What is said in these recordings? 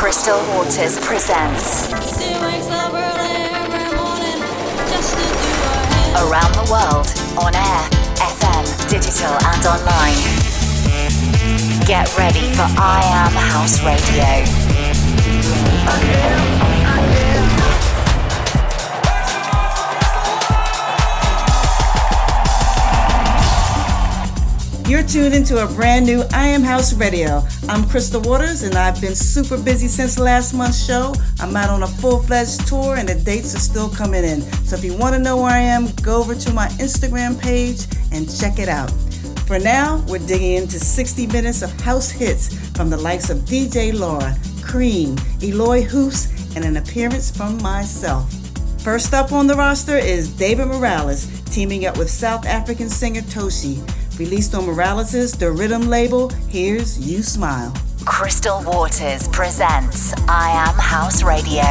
Crystal Waters presents Around the World on air, FM, digital, and online. Get ready for I Am House Radio. You're tuned into a brand new I Am House Radio. I'm Crystal Waters, and I've been super busy since last month's show. I'm out on a full fledged tour, and the dates are still coming in. So if you want to know where I am, go over to my Instagram page and check it out. For now, we're digging into 60 minutes of house hits from the likes of DJ Laura, Cream, Eloy Hoos, and an appearance from myself. First up on the roster is David Morales, teaming up with South African singer Toshi. Released on Morales' The Rhythm label, here's You Smile. Crystal Waters presents I Am House Radio.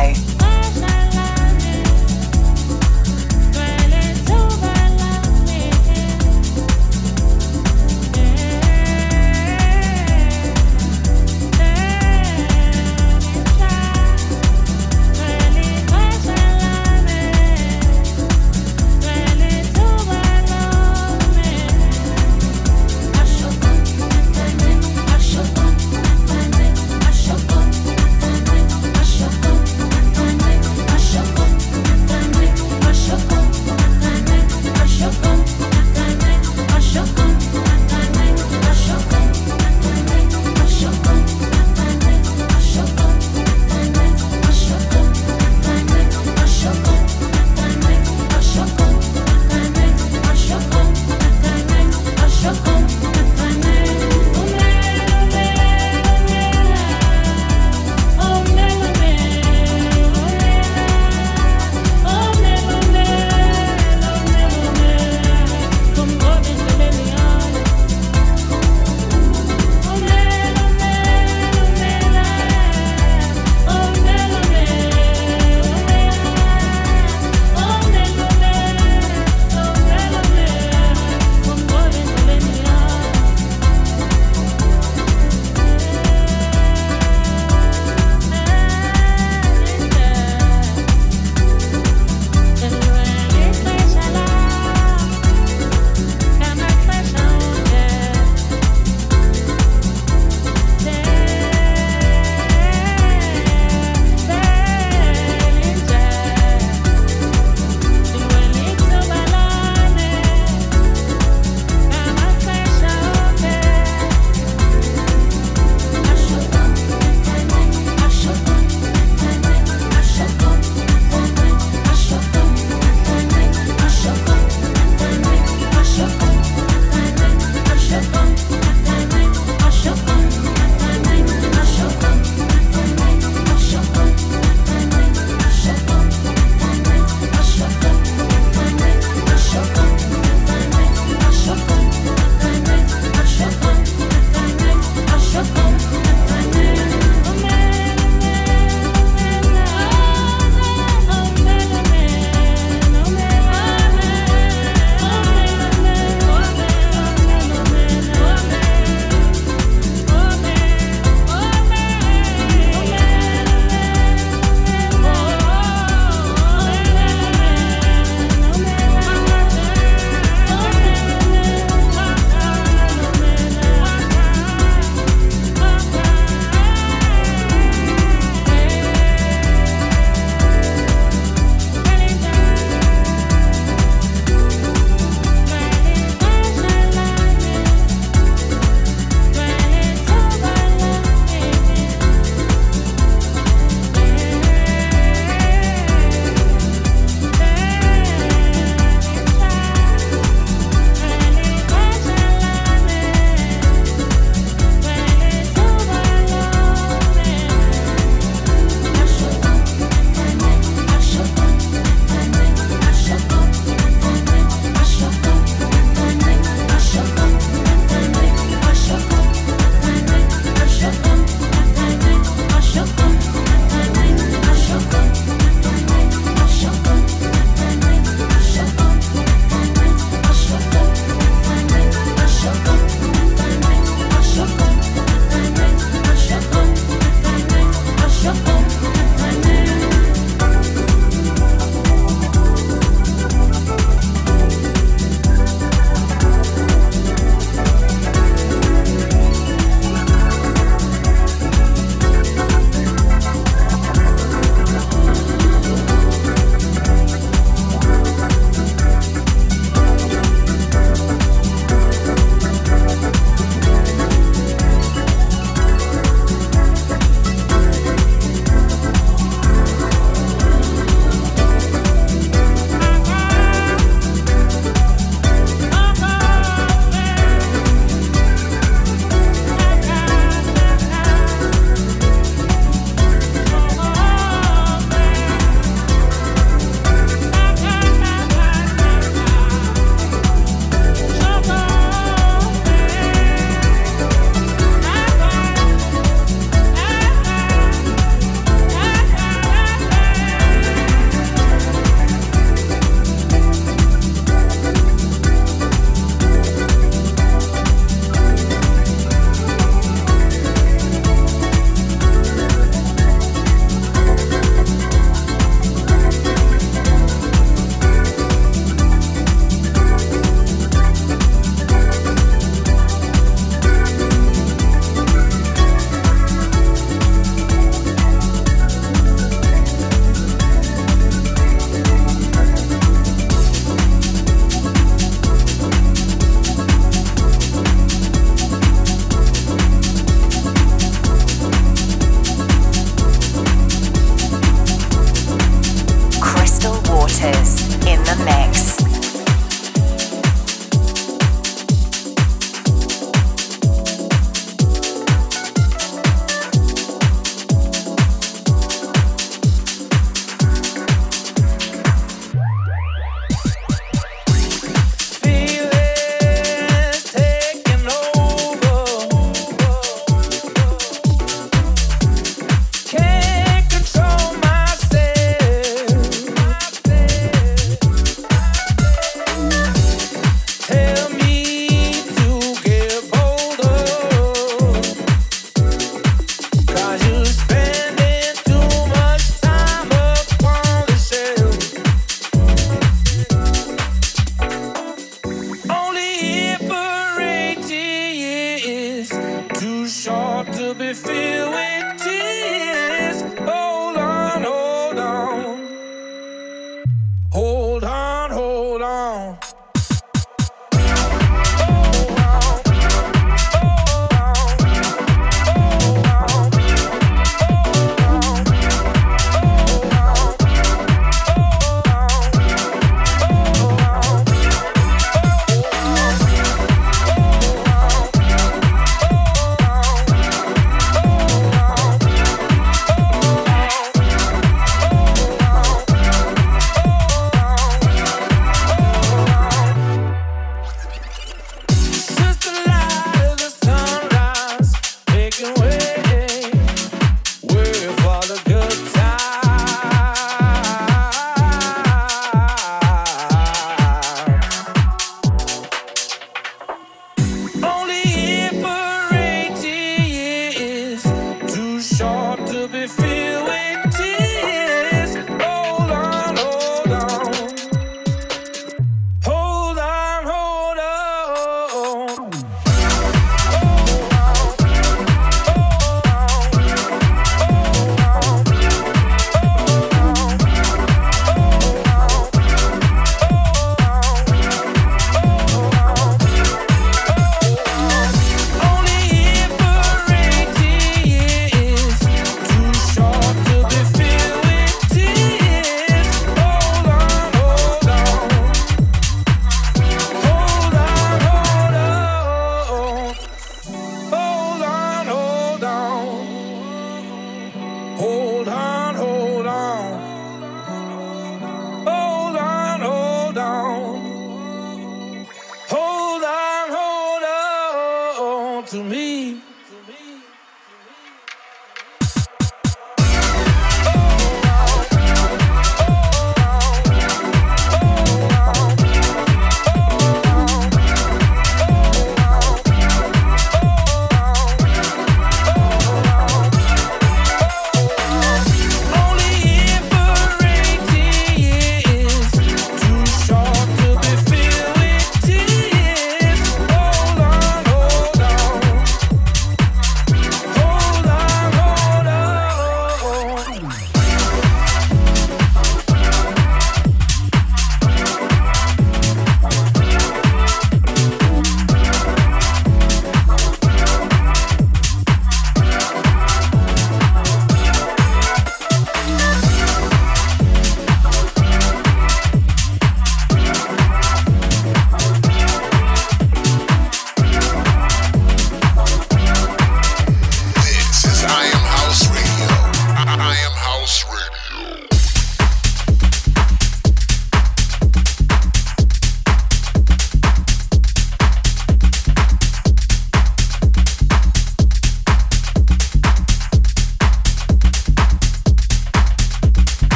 Oh.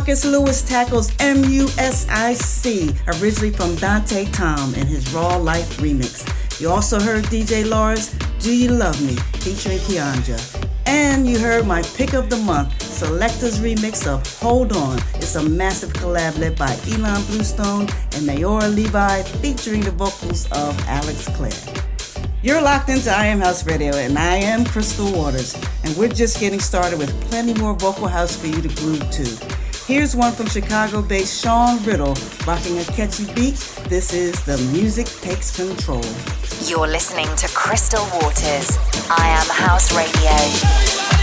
Marcus Lewis tackles M-U-S-I-C, originally from Dante Tom in his Raw Life remix. You also heard DJ Laura's Do You Love Me featuring Keandra. And you heard my pick of the month, Selector's remix of Hold On. It's a massive collab led by Elon Bluestone and Mayora Levi featuring the vocals of Alex Clare. You're locked into I Am House Radio, and I am Crystal Waters, and we're just getting started with plenty more vocal house for you to groove to. Here's one from Chicago based Sean Riddle rocking a catchy beat. This is The Music Takes Control. You're listening to Crystal Waters. I Am House Radio.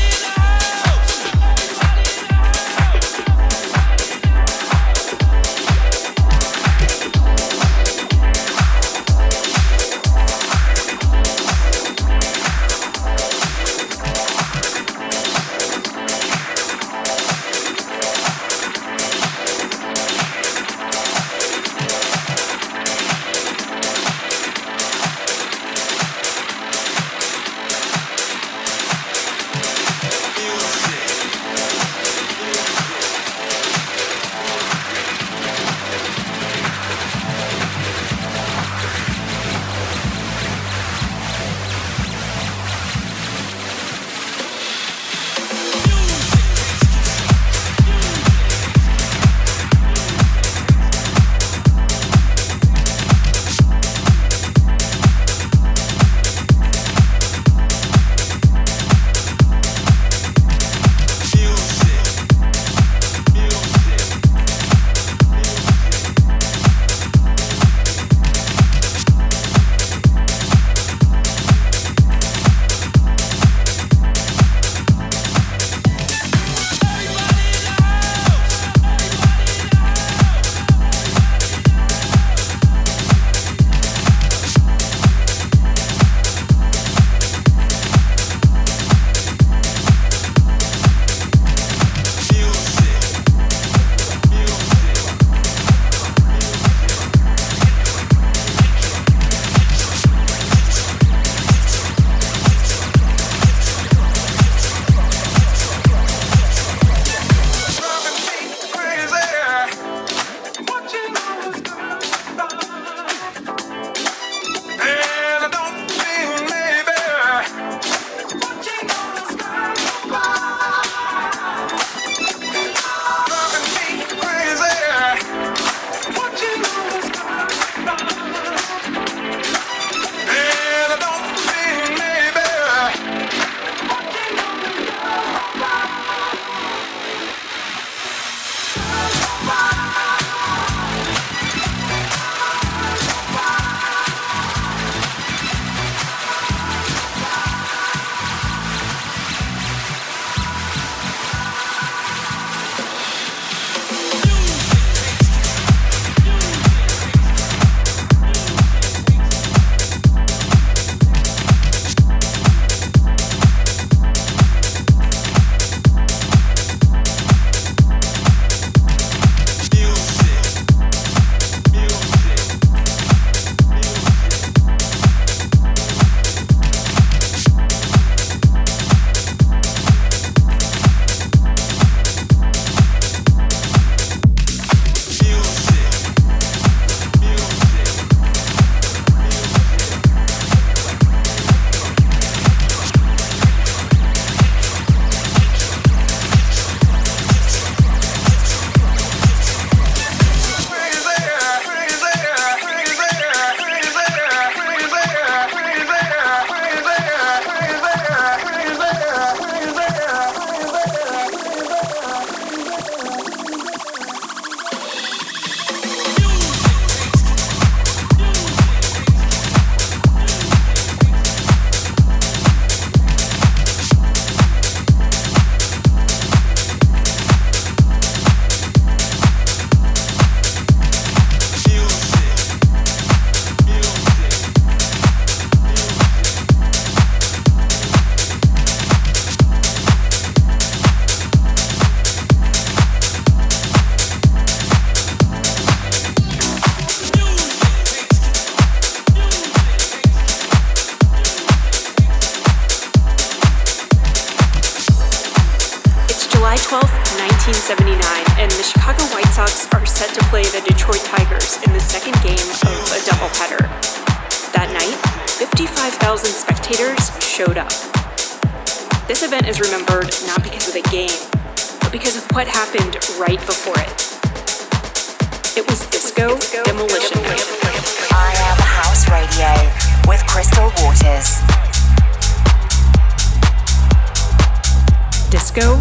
Set to play the Detroit Tigers in the second game of a doubleheader. That night, 55,000 spectators showed up. This event is remembered not because of the game, but because of what happened right before it. It was Disco, Disco Demolition. I am House Radio with Crystal Waters. Disco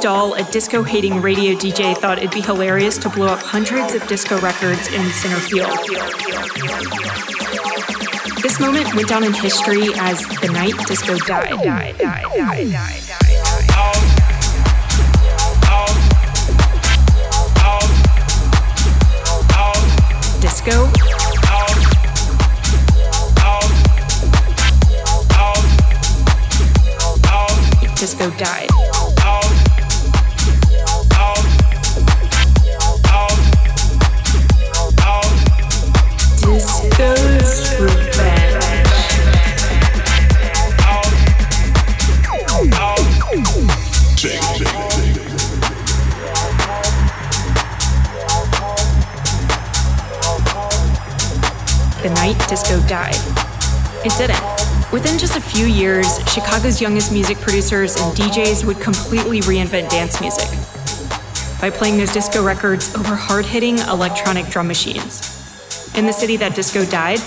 Dahl, a disco hating radio DJ, thought it'd be hilarious to blow up hundreds of disco records in center field. This moment went down in history as the night disco died, died, died, died. Disco disco died. Disco died. It didn't. Within just a few years, Chicago's youngest music producers and DJs would completely reinvent dance music by playing those disco records over hard hitting electronic drum machines. In the city that disco died,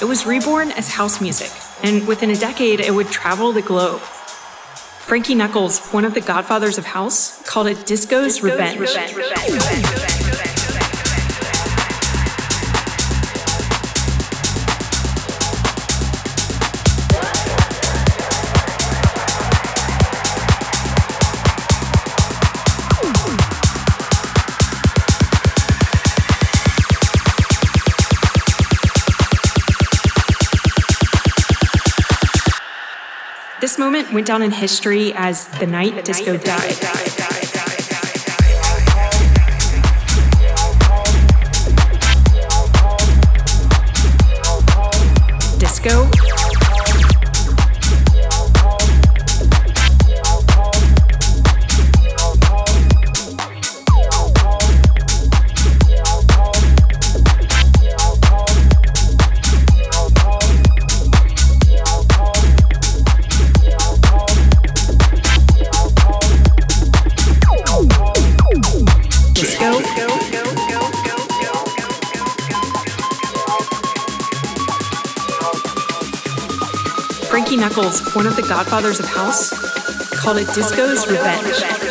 it was reborn as house music, and within a decade, it would travel the globe. Frankie Knuckles, one of the godfathers of house, called it disco's, disco's revenge. revenge, revenge, moment went down in history as the night the disco night died. died. Disco One of the godfathers of house, called it Disco's Revenge.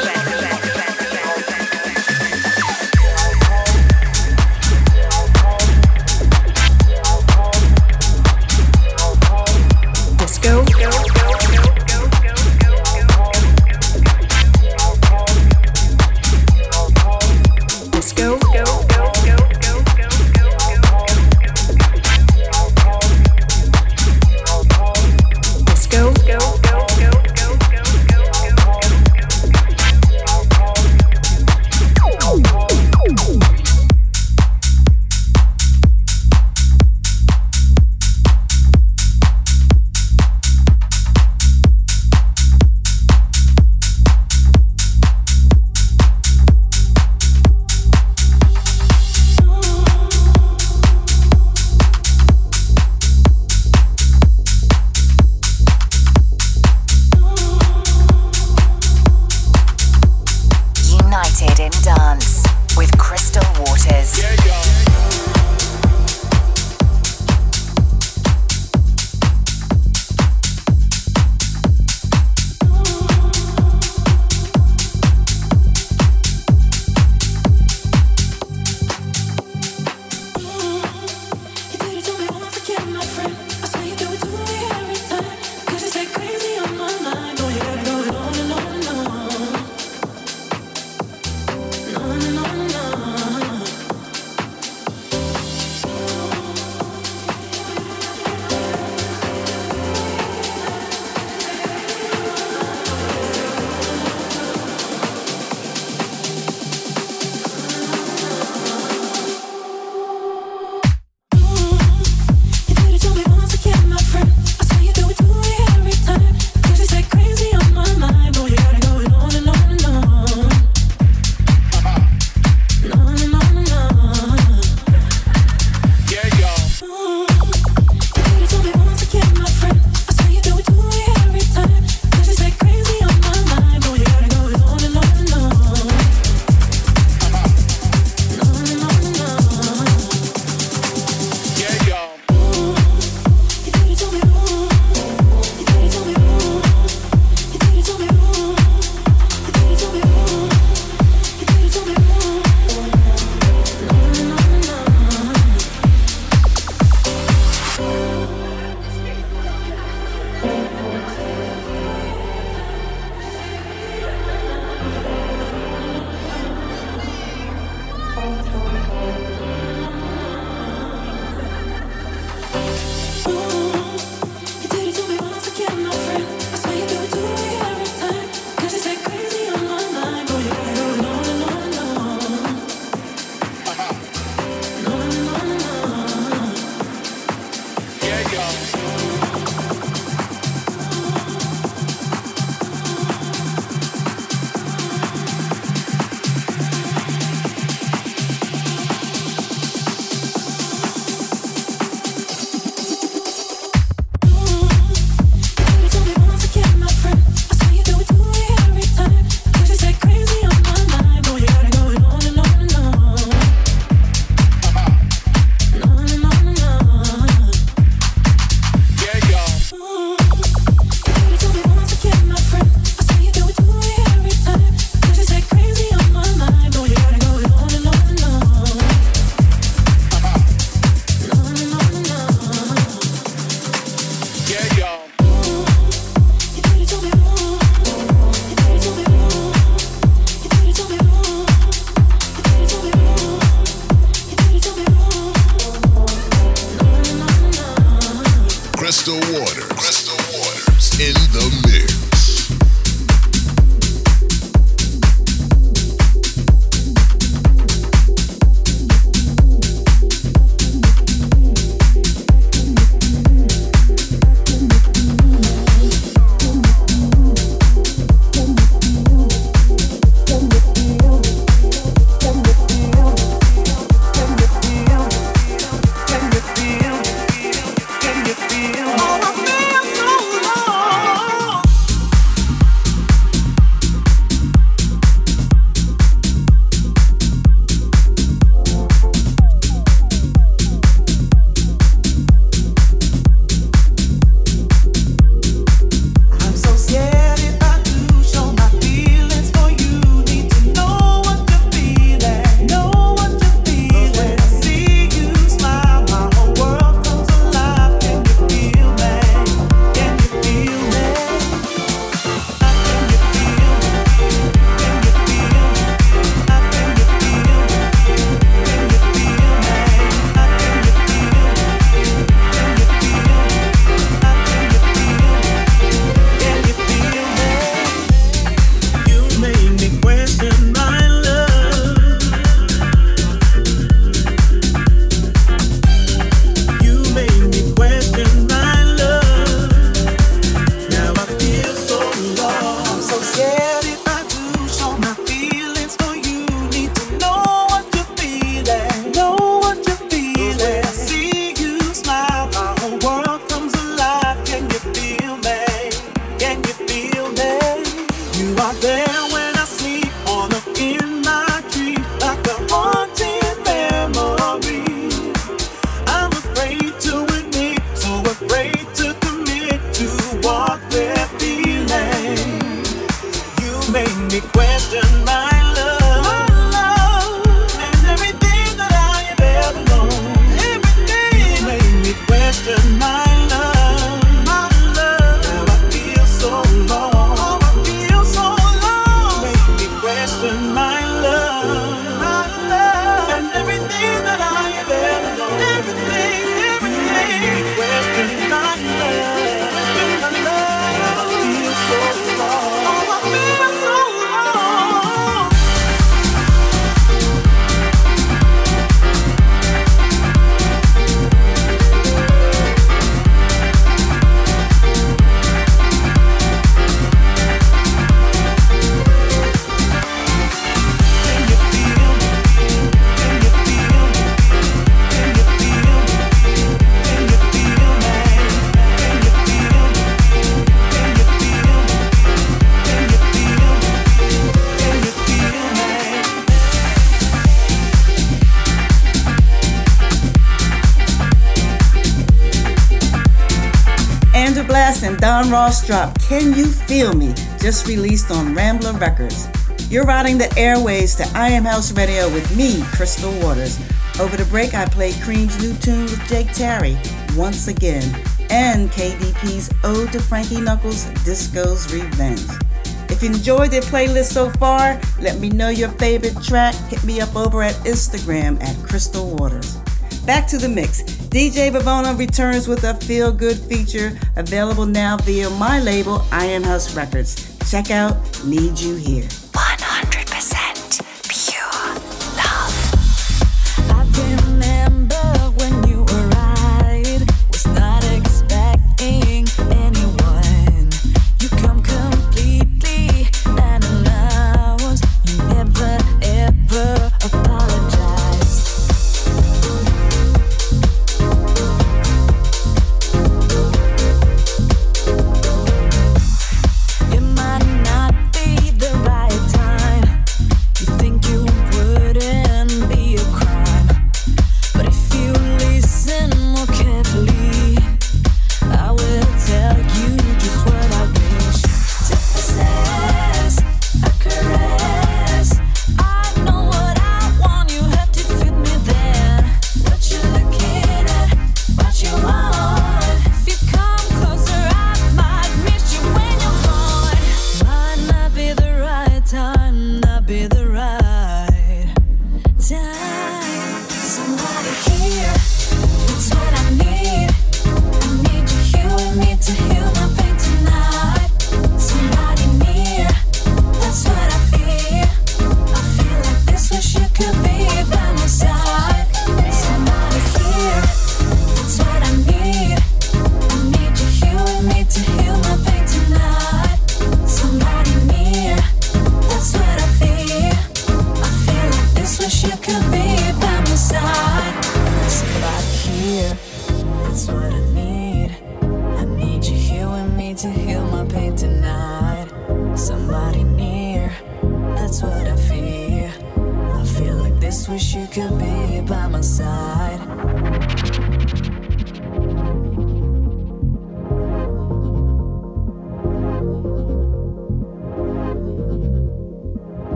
Ross drop Can You Feel Me, just released on Rambler Records. You're riding the airways to I Am House Radio with me, Crystal Waters. Over the break, I played Cream's new tune with Jake Terry, Once Again, and KDP's Ode to Frankie Knuckles, Disco's Revenge. If you enjoyed the playlist so far, let me know your favorite track. Hit me up over at Instagram at Crystal Waters. Back to the mix. DJ Bavona returns with a feel good feature available now via my label, I Am House Records. Check out Need You Here.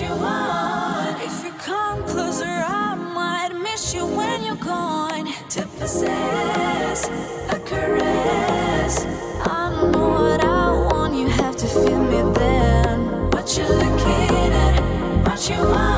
you want. If you come closer, I might miss you when you're gone. To possess a caress, I know what I want. You have to feel me then. What you looking at, what you want.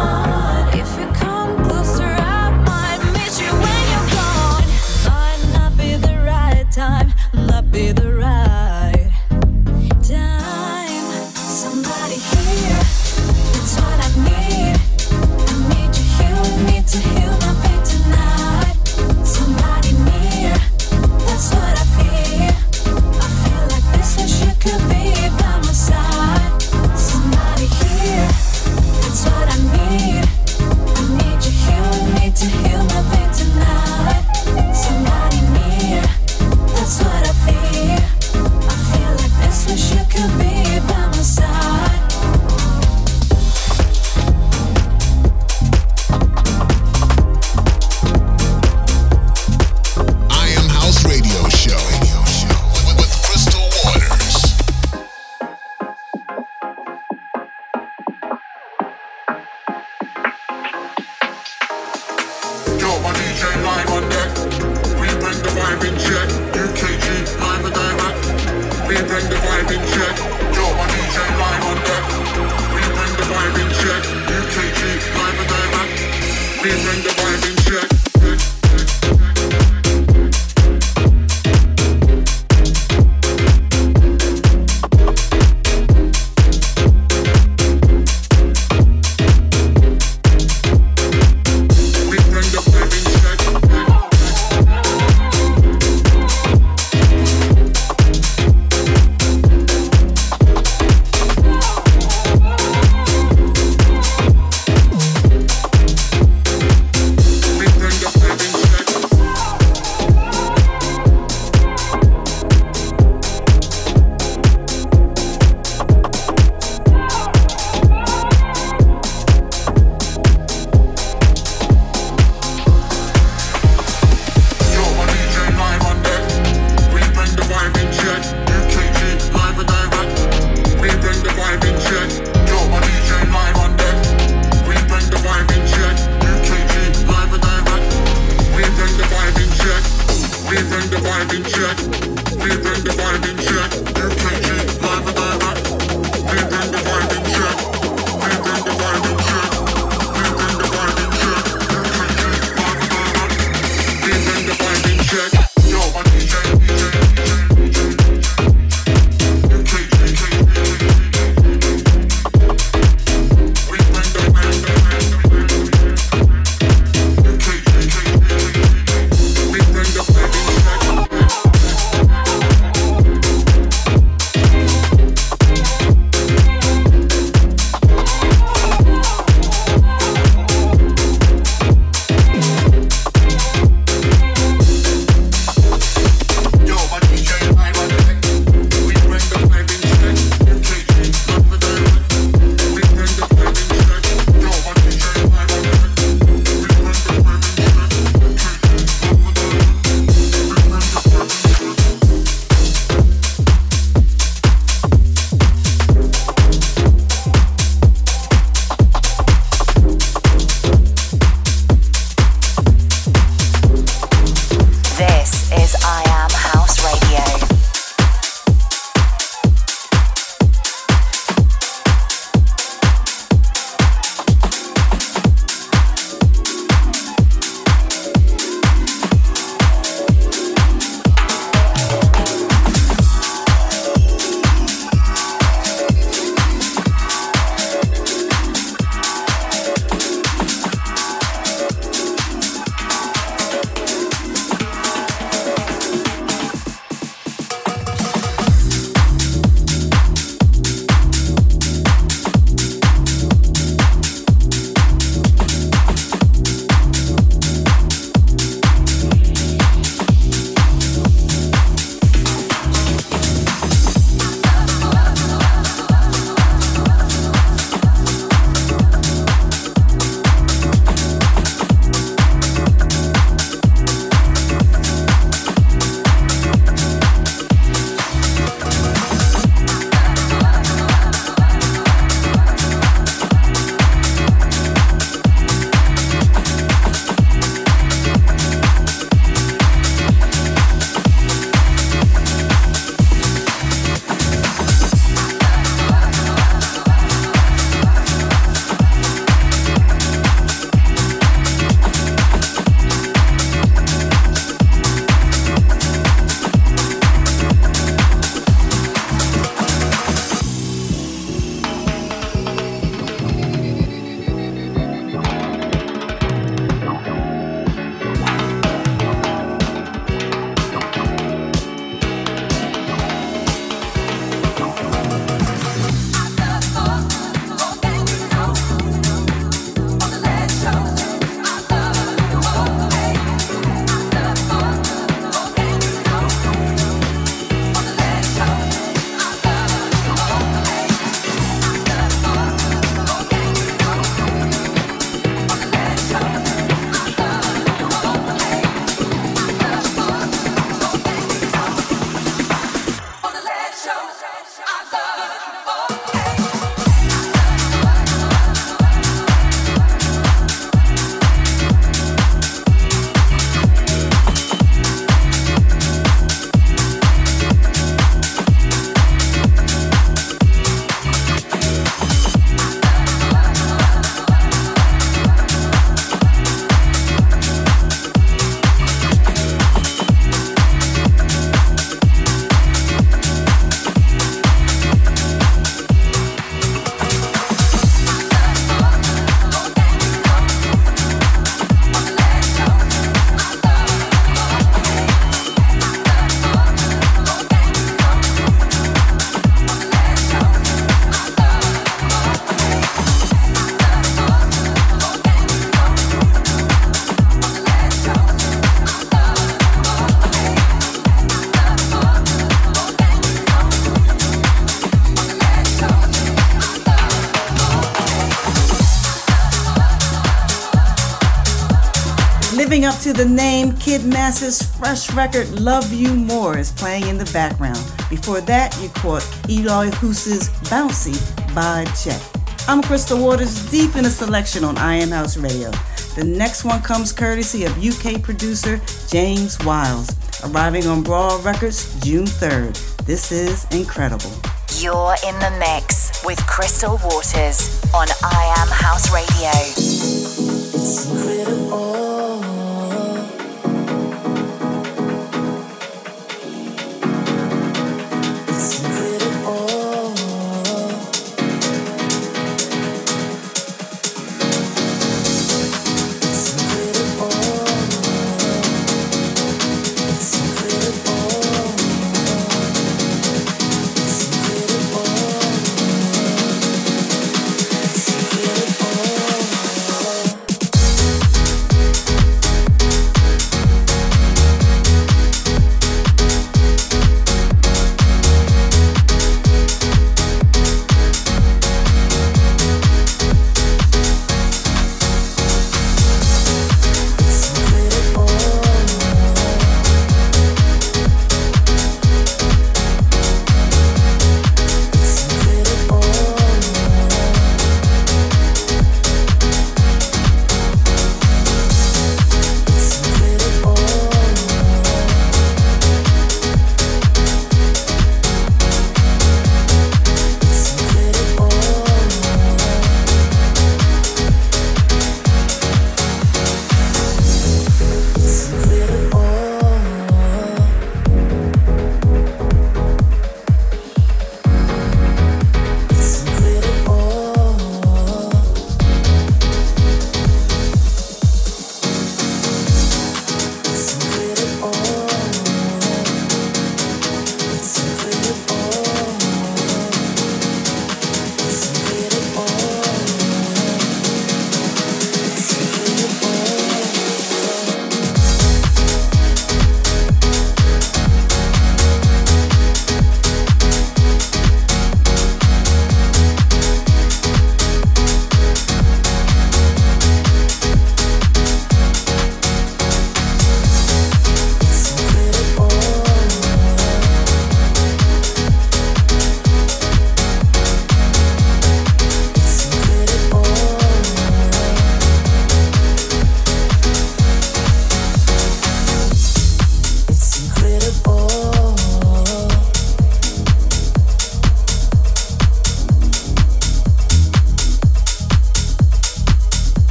Living up to the name, Kid Master's fresh record Love You More is playing in the background. Before that, you caught Eloy Hoose's Bouncy by Jet. I'm Crystal Waters, deep in a selection on I Am House Radio. The next one comes courtesy of UK producer James Wiles, arriving on Broad Records June 3rd. This is incredible. You're in the mix with Crystal Waters on I Am House Radio.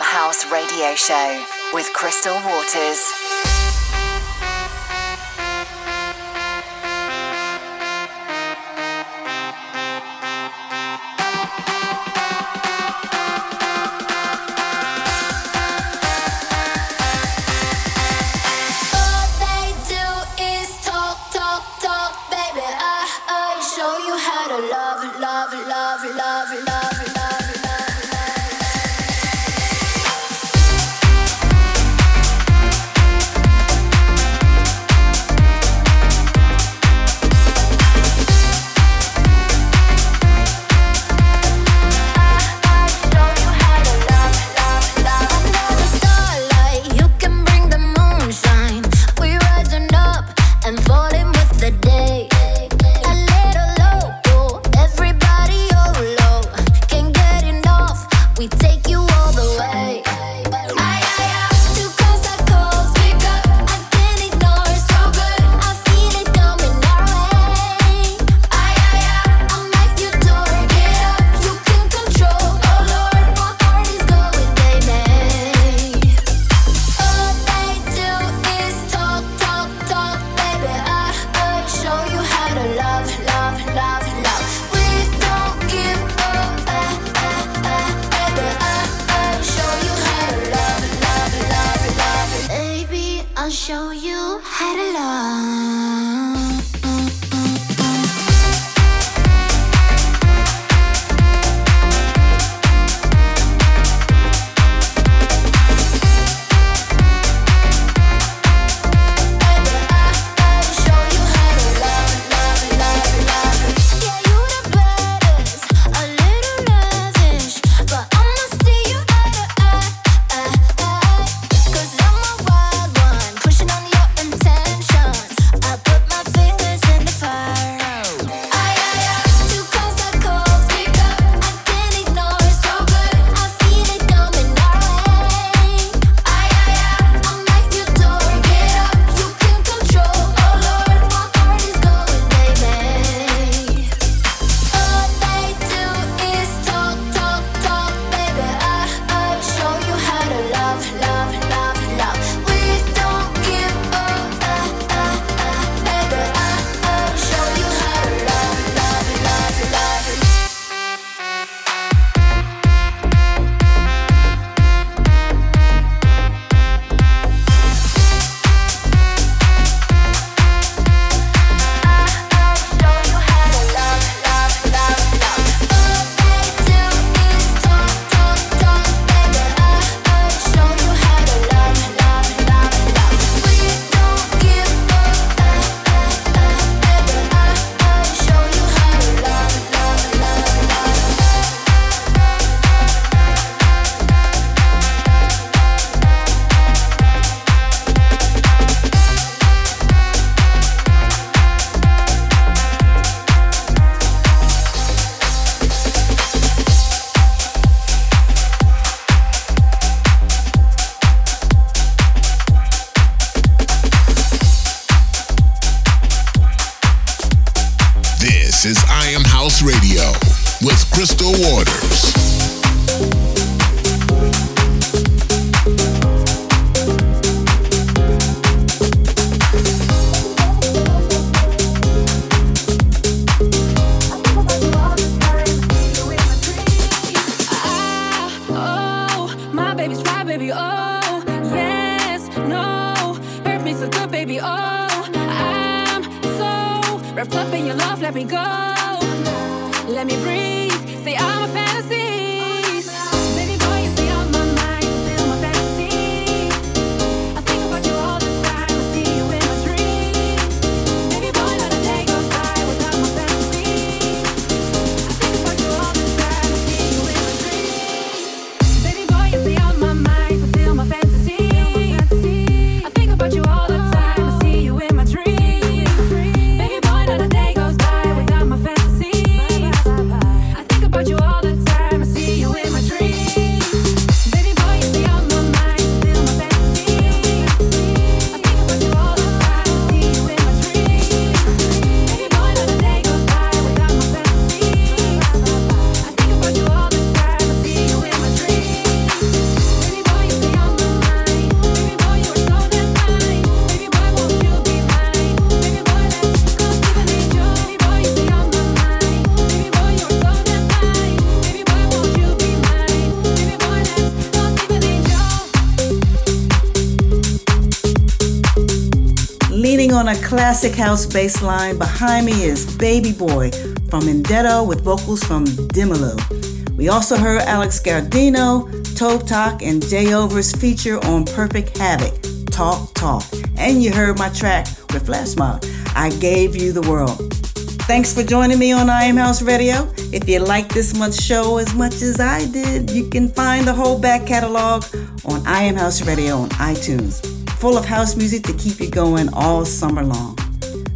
House Radio Show with Crystal Waters. You all the time. Classic house bass line, behind me is Baby Boy from Indetto with vocals from Dimelo. We also heard Alex Gaudino, Tobe Talk, and Jay Over's feature on Perfect Havoc, Talk Talk. And you heard my track with Flash Mob, I Gave You the World. Thanks for joining me on I Am House Radio. If you like this month's show as much as I did, you can find the whole back catalog on I Am House Radio on iTunes, full of house music to keep you going all summer long.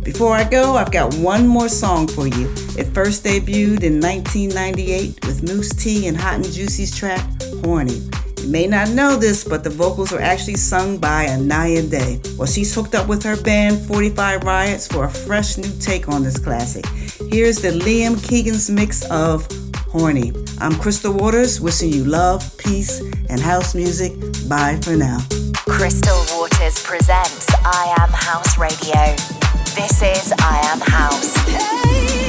Before I go, I've got one more song for you. It first debuted in 1998 with Mousse T and Hot and Juicy's track, Horny. You may not know this, but the vocals were actually sung by Inaya Day. Well, she's hooked up with her band 45 Riots for a fresh new take on this classic. Here's the Liam Keegan's mix of Horny. I'm Crystal Waters, wishing you love, peace, and house music. Bye for now. Crystal Waters presents I Am House Radio. This is I Am House. Hey.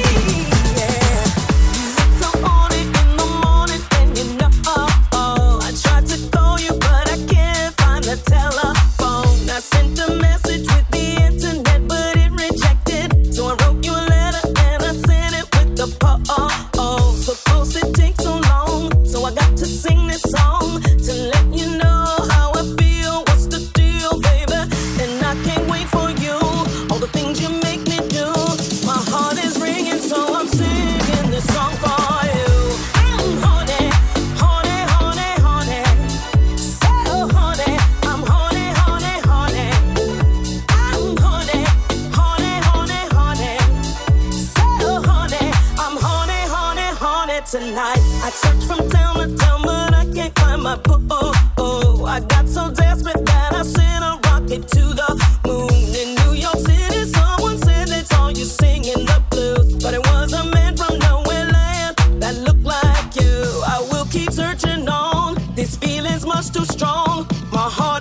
Too strong. My heart